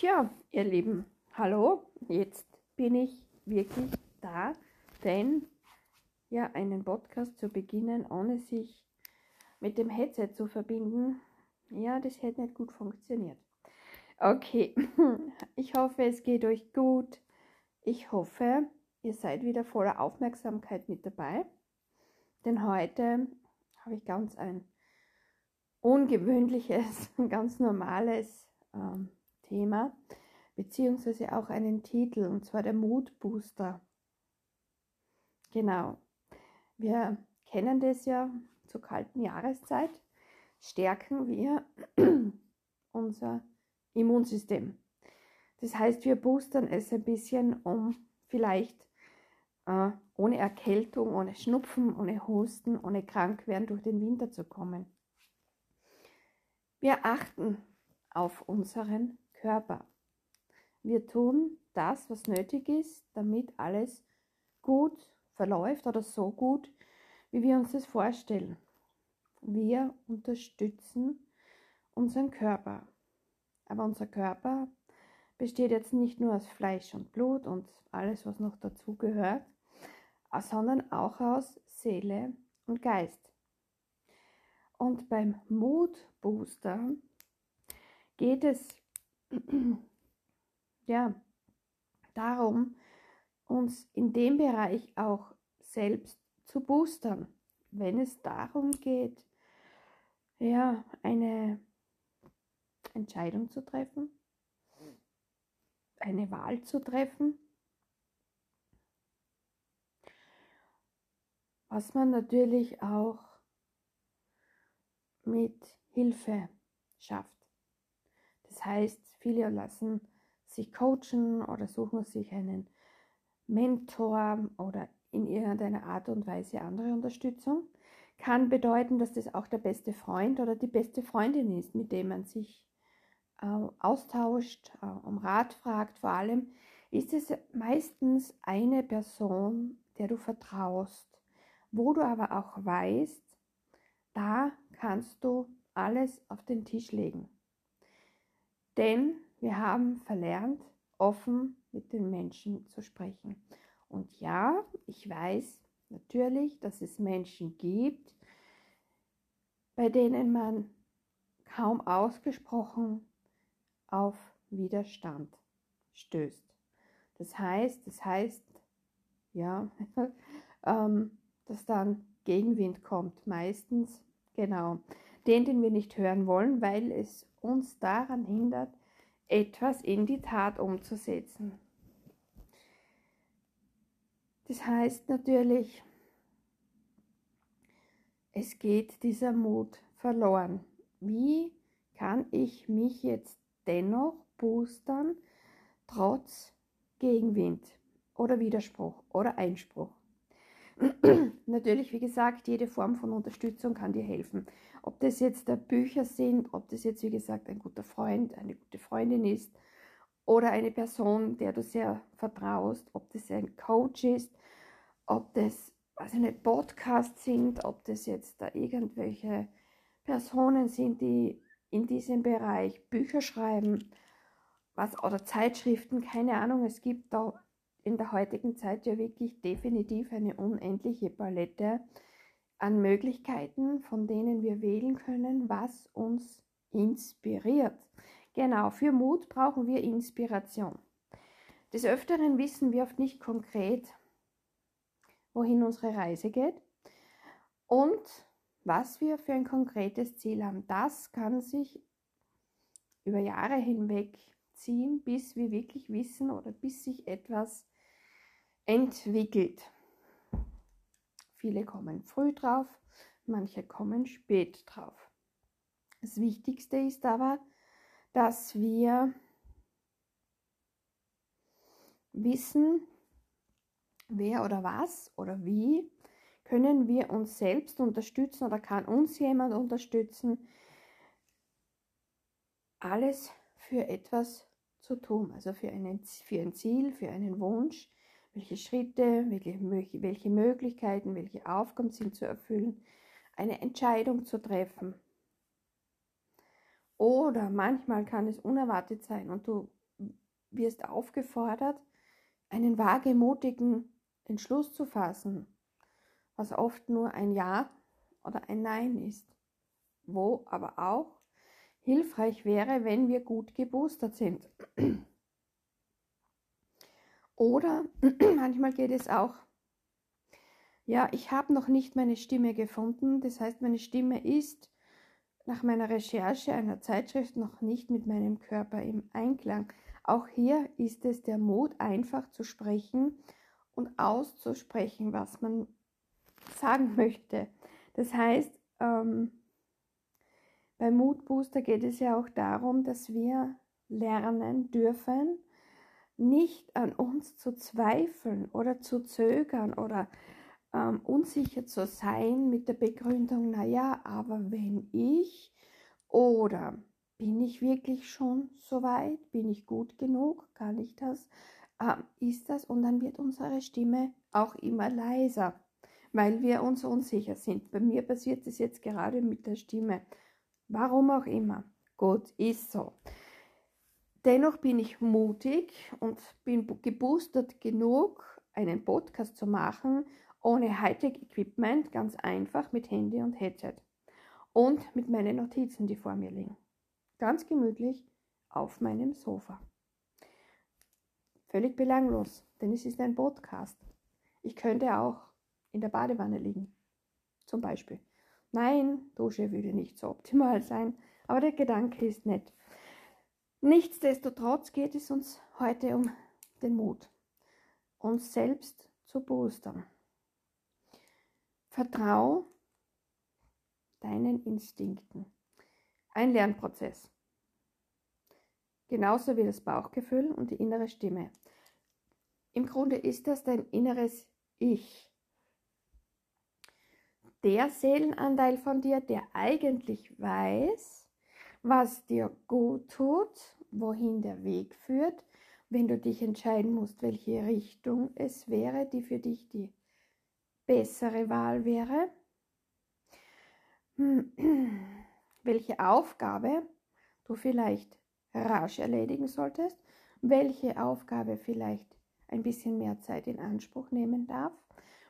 Tja, ihr Lieben, hallo, jetzt bin ich wirklich da, denn ja, einen Podcast zu beginnen, ohne sich mit dem Headset zu verbinden, ja, das hätte nicht gut funktioniert. Okay, ich hoffe, es geht euch gut. Ich hoffe, ihr seid wieder voller Aufmerksamkeit mit dabei, denn heute habe ich ganz ein ungewöhnliches, ganz normales ähm, Thema, beziehungsweise auch einen Titel, und zwar der Moodbooster. Genau. Wir kennen das ja zur kalten Jahreszeit, stärken wir unser Immunsystem. Das heißt, wir boostern es ein bisschen, um vielleicht äh, ohne Erkältung, ohne Schnupfen, ohne Husten, ohne Krankwerden durch den Winter zu kommen. Wir achten auf unseren Körper. Wir tun das, was nötig ist, damit alles gut verläuft oder so gut, wie wir uns das vorstellen. Wir unterstützen unseren Körper. Aber unser Körper besteht jetzt nicht nur aus Fleisch und Blut und alles, was noch dazu gehört, sondern auch aus Seele und Geist. Und beim Mood Booster geht es ja, darum, uns in dem Bereich auch selbst zu boostern, wenn es darum geht, ja, eine Entscheidung zu treffen, eine Wahl zu treffen, was man natürlich auch mit Hilfe schafft. Das heißt, viele lassen sich coachen oder suchen sich einen Mentor oder in irgendeiner Art und Weise andere Unterstützung. Kann bedeuten, dass das auch der beste Freund oder die beste Freundin ist, mit dem man sich äh, austauscht, äh, um Rat fragt. Vor allem ist es meistens eine Person, der du vertraust, wo du aber auch weißt, da kannst du alles auf den Tisch legen. Denn wir haben verlernt, offen mit den Menschen zu sprechen. Und ja, ich weiß natürlich, dass es Menschen gibt, bei denen man kaum ausgesprochen auf Widerstand stößt. Das heißt, das heißt, ja, ähm, dass dann Gegenwind kommt, meistens, genau, den, den wir nicht hören wollen, weil es uns daran hindert, etwas in die Tat umzusetzen. Das heißt natürlich, es geht dieser Mut verloren. Wie kann ich mich jetzt dennoch boostern, trotz Gegenwind oder Widerspruch oder Einspruch? Natürlich, wie gesagt, jede Form von Unterstützung kann dir helfen. Ob das jetzt Bücher sind, ob das jetzt, wie gesagt, ein guter Freund, eine gute Freundin ist oder eine Person, der du sehr vertraust, ob das ein Coach ist, ob das, was eine Podcasts sind, ob das jetzt da irgendwelche Personen sind, die in diesem Bereich Bücher schreiben, was oder Zeitschriften, keine Ahnung, es gibt da in der heutigen Zeit ja wirklich definitiv eine unendliche Palette an Möglichkeiten, von denen wir wählen können, was uns inspiriert. Genau, für Mut brauchen wir Inspiration. Des Öfteren wissen wir oft nicht konkret, wohin unsere Reise geht und was wir für ein konkretes Ziel haben. Das kann sich über Jahre hinweg ziehen, bis wir wirklich wissen oder bis sich etwas entwickelt. Viele kommen früh drauf, manche kommen spät drauf. Das Wichtigste ist aber, dass wir wissen, wer oder was oder wie können wir uns selbst unterstützen oder kann uns jemand unterstützen, alles für etwas zu tun, also für, einen, für ein Ziel, für einen Wunsch, welche Schritte, welche, welche Möglichkeiten, welche Aufgaben sind zu erfüllen, eine Entscheidung zu treffen. Oder manchmal kann es unerwartet sein und du wirst aufgefordert, einen wagemutigen Entschluss zu fassen, was oft nur ein Ja oder ein Nein ist, wo aber auch hilfreich wäre, wenn wir gut geboostert sind. Oder manchmal geht es auch, ja, ich habe noch nicht meine Stimme gefunden, das heißt, meine Stimme ist nach meiner Recherche einer Zeitschrift noch nicht mit meinem Körper im Einklang. Auch hier ist es der Mut, einfach zu sprechen und auszusprechen, was man sagen möchte. Das heißt, ähm, beim Mutbooster geht es ja auch darum, dass wir lernen dürfen, nicht an uns zu zweifeln oder zu zögern oder ähm, unsicher zu sein mit der Begründung, naja, aber wenn ich oder bin ich wirklich schon so weit, bin ich gut genug, kann ich das, ähm, ist das und dann wird unsere Stimme auch immer leiser, weil wir uns unsicher sind. Bei mir passiert es jetzt gerade mit der Stimme. Warum auch immer. Gut, ist so. Dennoch bin ich mutig und bin geboostert genug, einen Podcast zu machen ohne Hightech-Equipment, ganz einfach mit Handy und Headset. Und mit meinen Notizen, die vor mir liegen. Ganz gemütlich auf meinem Sofa. Völlig belanglos, denn es ist ein Podcast. Ich könnte auch in der Badewanne liegen. Zum Beispiel. Nein, Dusche würde nicht so optimal sein, aber der Gedanke ist nett. Nichtsdestotrotz geht es uns heute um den Mut, uns selbst zu boostern. Vertrau deinen Instinkten. Ein Lernprozess. Genauso wie das Bauchgefühl und die innere Stimme. Im Grunde ist das dein inneres Ich. Der Seelenanteil von dir, der eigentlich weiß, was dir gut tut, wohin der Weg führt, wenn du dich entscheiden musst, welche Richtung es wäre, die für dich die bessere Wahl wäre, welche Aufgabe du vielleicht rasch erledigen solltest, welche Aufgabe vielleicht ein bisschen mehr Zeit in Anspruch nehmen darf,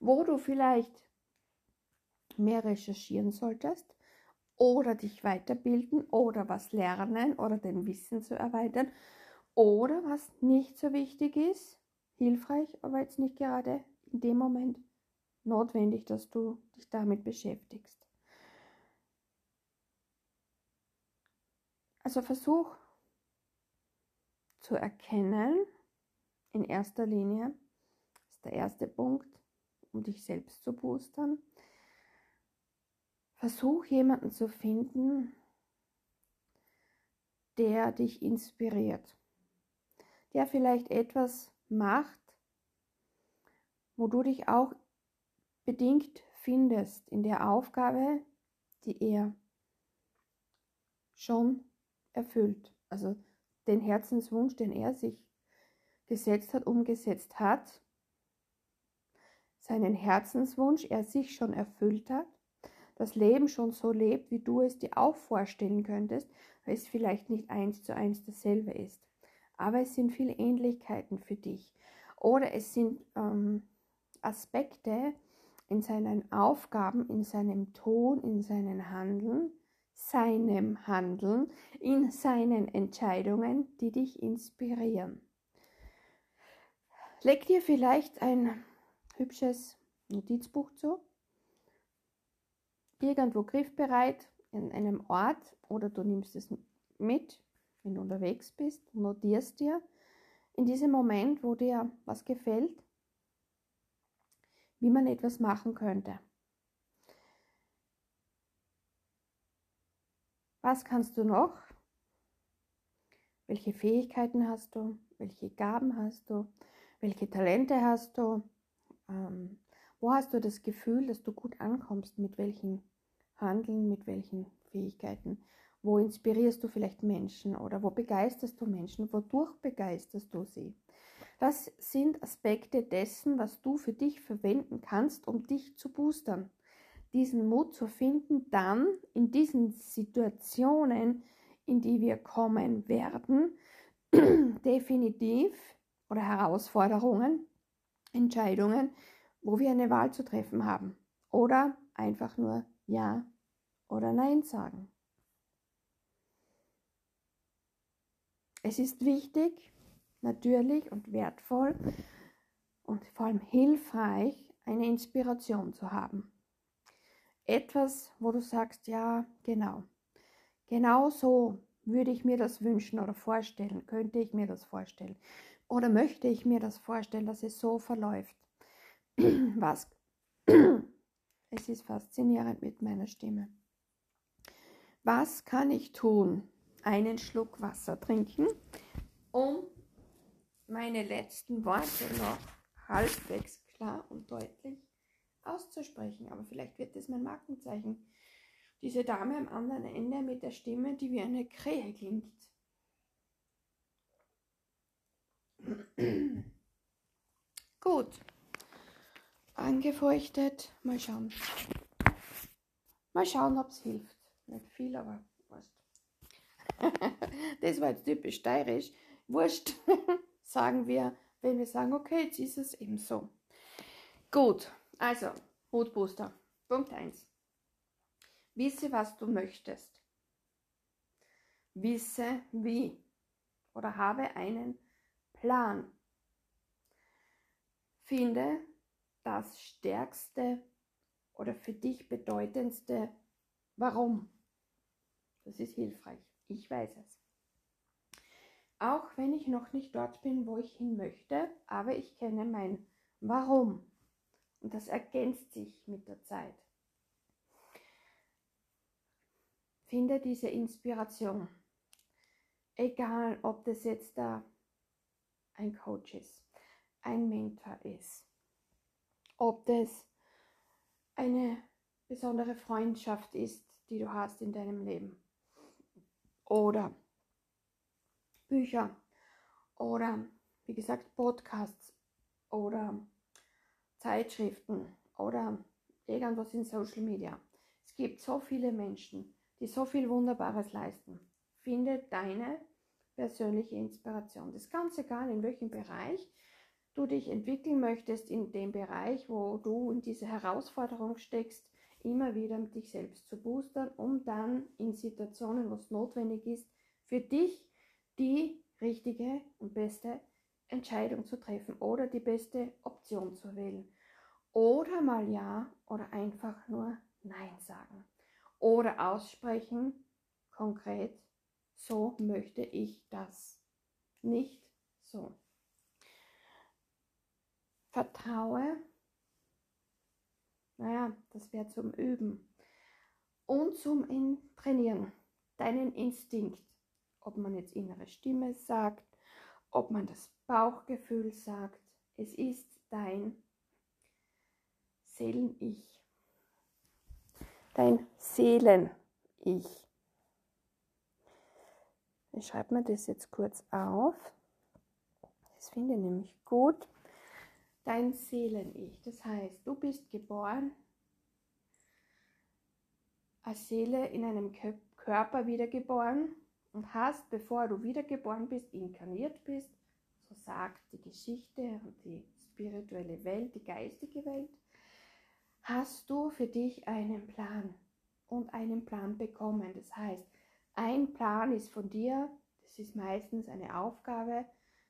wo du vielleicht mehr recherchieren solltest oder dich weiterbilden oder was lernen oder dein Wissen zu erweitern oder was nicht so wichtig ist, hilfreich, aber jetzt nicht gerade in dem Moment notwendig, dass du dich damit beschäftigst. Also versuch zu erkennen, in erster Linie, ist der erste Punkt, um dich selbst zu boostern. Versuch jemanden zu finden, der dich inspiriert, der vielleicht etwas macht, wo du dich auch bedingt findest in der Aufgabe, die er schon erfüllt. Also den Herzenswunsch, den er sich gesetzt hat, umgesetzt hat, seinen Herzenswunsch er sich schon erfüllt hat, das Leben schon so lebt, wie du es dir auch vorstellen könntest, weil es vielleicht nicht eins zu eins dasselbe ist. Aber es sind viele Ähnlichkeiten für dich. Oder es sind ähm, Aspekte, in seinen Aufgaben, in seinem Ton, in seinen Handeln, seinem Handeln, in seinen Entscheidungen, die dich inspirieren. Leg dir vielleicht ein hübsches Notizbuch zu, irgendwo griffbereit in einem Ort oder du nimmst es mit, wenn du unterwegs bist, notierst dir in diesem Moment, wo dir was gefällt, wie man etwas machen könnte. Was kannst du noch? Welche Fähigkeiten hast du? Welche Gaben hast du? Welche Talente hast du? Ähm, wo hast du das Gefühl, dass du gut ankommst? Mit welchen Handeln, mit welchen Fähigkeiten? Wo inspirierst du vielleicht Menschen oder wo begeisterst du Menschen? Wodurch begeisterst du sie? Das sind Aspekte dessen, was du für dich verwenden kannst, um dich zu boostern. Diesen Mut zu finden, dann in diesen Situationen, in die wir kommen werden, definitiv oder Herausforderungen, Entscheidungen, wo wir eine Wahl zu treffen haben. Oder einfach nur Ja oder Nein sagen. Es ist wichtig, natürlich und wertvoll und vor allem hilfreich, eine Inspiration zu haben. Etwas, wo du sagst, ja, genau. Genau so würde ich mir das wünschen oder vorstellen, könnte ich mir das vorstellen. Oder möchte ich mir das vorstellen, dass es so verläuft. Was? Es ist faszinierend mit meiner Stimme. Was kann ich tun? Einen Schluck Wasser trinken, um meine letzten Worte noch halbwegs klar und deutlich auszusprechen. Aber vielleicht wird das mein Markenzeichen. Diese Dame am anderen Ende mit der Stimme, die wie eine Krähe klingt. Gut. Angefeuchtet. Mal schauen. Mal schauen, ob es hilft. Nicht viel, aber wurscht. das war jetzt typisch steirisch. Wurscht, sagen wir, wenn wir sagen, okay, jetzt ist es eben so. Gut, also, Mutbooster. Punkt 1. Wisse, was du möchtest. Wisse, wie. Oder habe einen Plan. Finde das stärkste oder für dich bedeutendste Warum. Das ist hilfreich. Ich weiß es. Auch wenn ich noch nicht dort bin, wo ich hin möchte, aber ich kenne mein Warum. Und das ergänzt sich mit der Zeit. Finde diese Inspiration. Egal, ob das jetzt da ein Coach ist, ein Mentor ist, ob das eine besondere Freundschaft ist, die du hast in deinem Leben. Oder Bücher oder wie gesagt Podcasts oder Zeitschriften oder irgendwas in Social Media. Es gibt so viele Menschen, die so viel Wunderbares leisten. Finde deine persönliche Inspiration. Das ist ganz egal, in welchem Bereich du dich entwickeln möchtest, in dem Bereich, wo du in diese Herausforderung steckst, immer wieder mit dich selbst zu boostern, um dann in Situationen, wo es notwendig ist, für dich die richtige und beste Entscheidung zu treffen oder die beste Option zu wählen. Oder mal Ja oder einfach nur Nein sagen. Oder aussprechen, konkret, so möchte ich das. Nicht so. Vertraue, naja, das wäre zum Üben. Und zum Trainieren. Deinen Instinkt. Ob man jetzt innere Stimme sagt, ob man das Bauchgefühl sagt. Es ist dein Seelen-Ich. Dein Seelen-Ich. Ich schreibe mir das jetzt kurz auf. Das finde ich nämlich gut. Dein Seelen-Ich. Das heißt, du bist geboren als Seele in einem Körper wiedergeboren und hast, bevor du wiedergeboren bist, inkarniert bist, so sagt die Geschichte und die spirituelle Welt, die geistige Welt, hast du für dich einen Plan und einen Plan bekommen. Das heißt, ein Plan ist von dir, das ist meistens eine Aufgabe,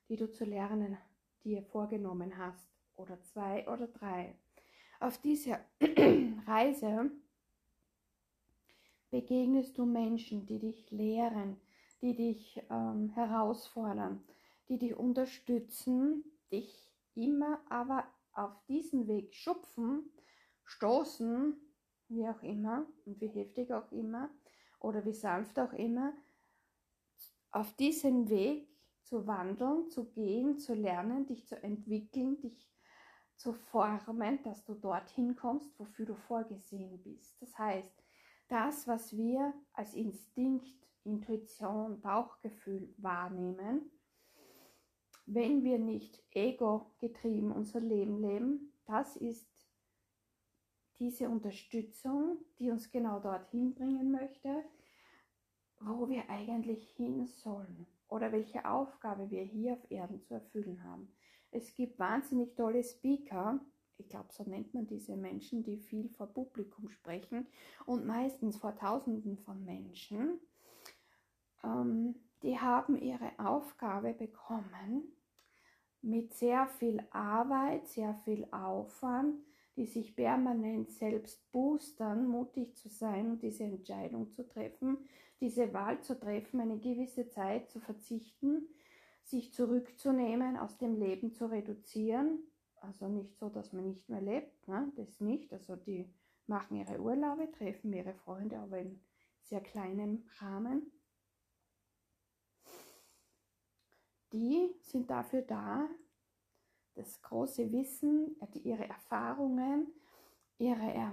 die du zu lernen dir vorgenommen hast, oder zwei oder drei. Auf dieser Reise begegnest du Menschen, die dich lehren, die dich ähm, herausfordern, die dich unterstützen, dich immer aber auf diesen Weg schupfen, stoßen, wie auch immer und wie heftig auch immer oder wie sanft auch immer, auf diesen Weg zu wandeln, zu gehen, zu lernen, dich zu entwickeln, dich zu formen, dass du dorthin kommst, wofür du vorgesehen bist. Das heißt, das, was wir als Instinkt, Intuition, Bauchgefühl wahrnehmen, wenn wir nicht ego-getrieben unser Leben leben, das ist diese Unterstützung, die uns genau dorthin bringen möchte, wo wir eigentlich hin sollen. oder welche Aufgabe wir hier auf Erden zu erfüllen haben. Es gibt wahnsinnig tolle Speaker, ich glaube, so nennt man diese Menschen, die viel vor Publikum sprechen und meistens vor Tausenden von Menschen. Ähm, die haben ihre Aufgabe bekommen mit sehr viel Arbeit, sehr viel Aufwand, die sich permanent selbst boostern, mutig zu sein und diese Entscheidung zu treffen, diese Wahl zu treffen, eine gewisse Zeit zu verzichten, sich zurückzunehmen, aus dem Leben zu reduzieren. Also nicht so, dass man nicht mehr lebt, ne? das nicht. Also die machen ihre Urlaube, treffen ihre Freunde, aber in sehr kleinem Rahmen. Die sind dafür da, das große Wissen, ihre Erfahrungen, ihre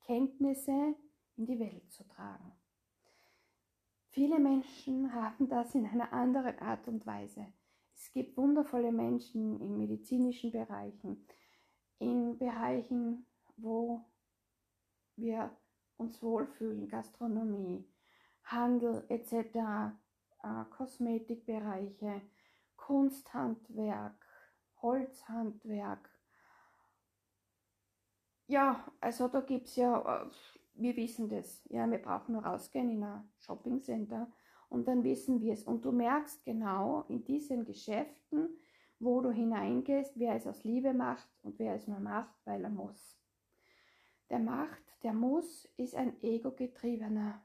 Kenntnisse in die Welt zu tragen. Viele Menschen haben das in einer anderen Art und Weise. Es gibt wundervolle Menschen in medizinischen Bereichen, in Bereichen, wo wir uns wohlfühlen, Gastronomie, Handel etc., äh, Kosmetikbereiche, Kunsthandwerk, Holzhandwerk. Ja, also da gibt es ja, äh, wir wissen das. Ja, wir brauchen nur rausgehen in ein Shoppingcenter und dann wissen wir es. Und du merkst genau in diesen Geschäften, wo du hineingehst, wer es aus Liebe macht und wer es nur macht, weil er muss. Der macht, der muss, ist ein ego-getriebener,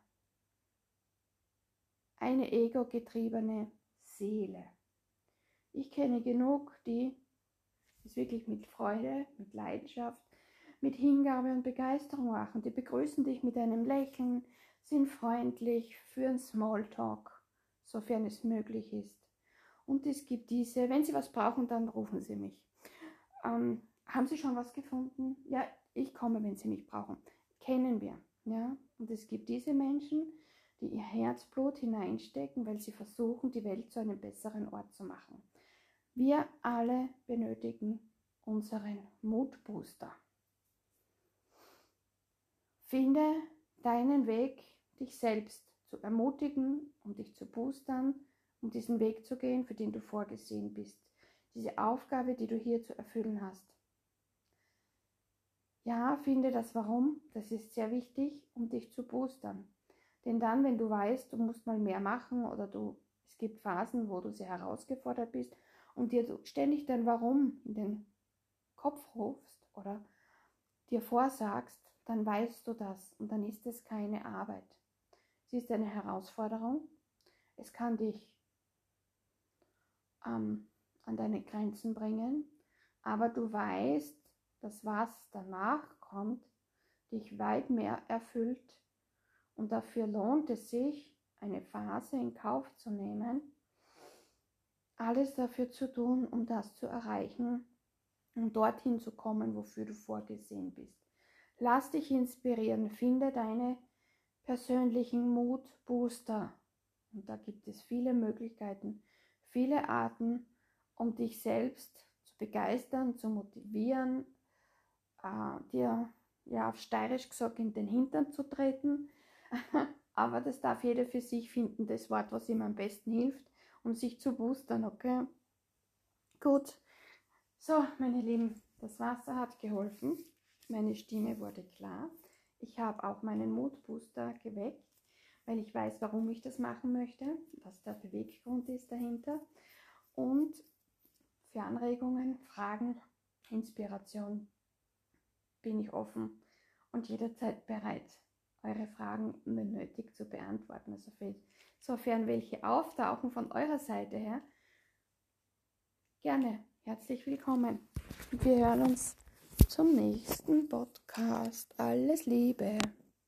eine ego-getriebene Seele. Ich kenne genug, die es wirklich mit Freude, mit Leidenschaft, mit Hingabe und Begeisterung machen. Die begrüßen dich mit einem Lächeln, sind freundlich, führen Smalltalk, sofern es möglich ist. Und es gibt diese, wenn Sie was brauchen, dann rufen Sie mich. Ähm, haben Sie schon was gefunden? Ja, ich komme, wenn Sie mich brauchen. Kennen wir. Ja? Und es gibt diese Menschen, die ihr Herzblut hineinstecken, weil sie versuchen, die Welt zu einem besseren Ort zu machen. Wir alle benötigen unseren Mutbooster. Finde deinen Weg, dich selbst zu ermutigen und dich zu boostern, um diesen Weg zu gehen, für den du vorgesehen bist. Diese Aufgabe, die du hier zu erfüllen hast. Ja, finde das Warum, das ist sehr wichtig, um dich zu boostern. Denn dann, wenn du weißt, du musst mal mehr machen oder du, es gibt Phasen, wo du sehr herausgefordert bist und dir ständig dein Warum in den Kopf rufst oder dir vorsagst, dann weißt du das und dann ist es keine Arbeit. Es ist eine Herausforderung. Es kann dich ähm, an deine Grenzen bringen, aber du weißt, dass was danach kommt, dich weit mehr erfüllt und dafür lohnt es sich, eine Phase in Kauf zu nehmen, alles dafür zu tun, um das zu erreichen um dorthin zu kommen, wofür du vorgesehen bist. Lass dich inspirieren, finde deine persönlichen Mutbooster. Und da gibt es viele Möglichkeiten, viele Arten, um dich selbst zu begeistern, zu motivieren, äh, dir ja auf steirisch gesagt in den Hintern zu treten. Aber das darf jeder für sich finden, das Wort, was ihm am besten hilft um sich zu boostern, okay? Gut. So, meine Lieben, das Wasser hat geholfen. Meine Stimme wurde klar. Ich habe auch meinen Mutbooster geweckt, weil ich weiß, warum ich das machen möchte, was der Beweggrund ist dahinter. Und für Anregungen, Fragen, Inspiration bin ich offen und jederzeit bereit, eure Fragen, wenn nötig, zu beantworten. Also sofern welche auftauchen von eurer Seite her, gerne herzlich willkommen. Wir hören uns zum nächsten Podcast. Alles Liebe.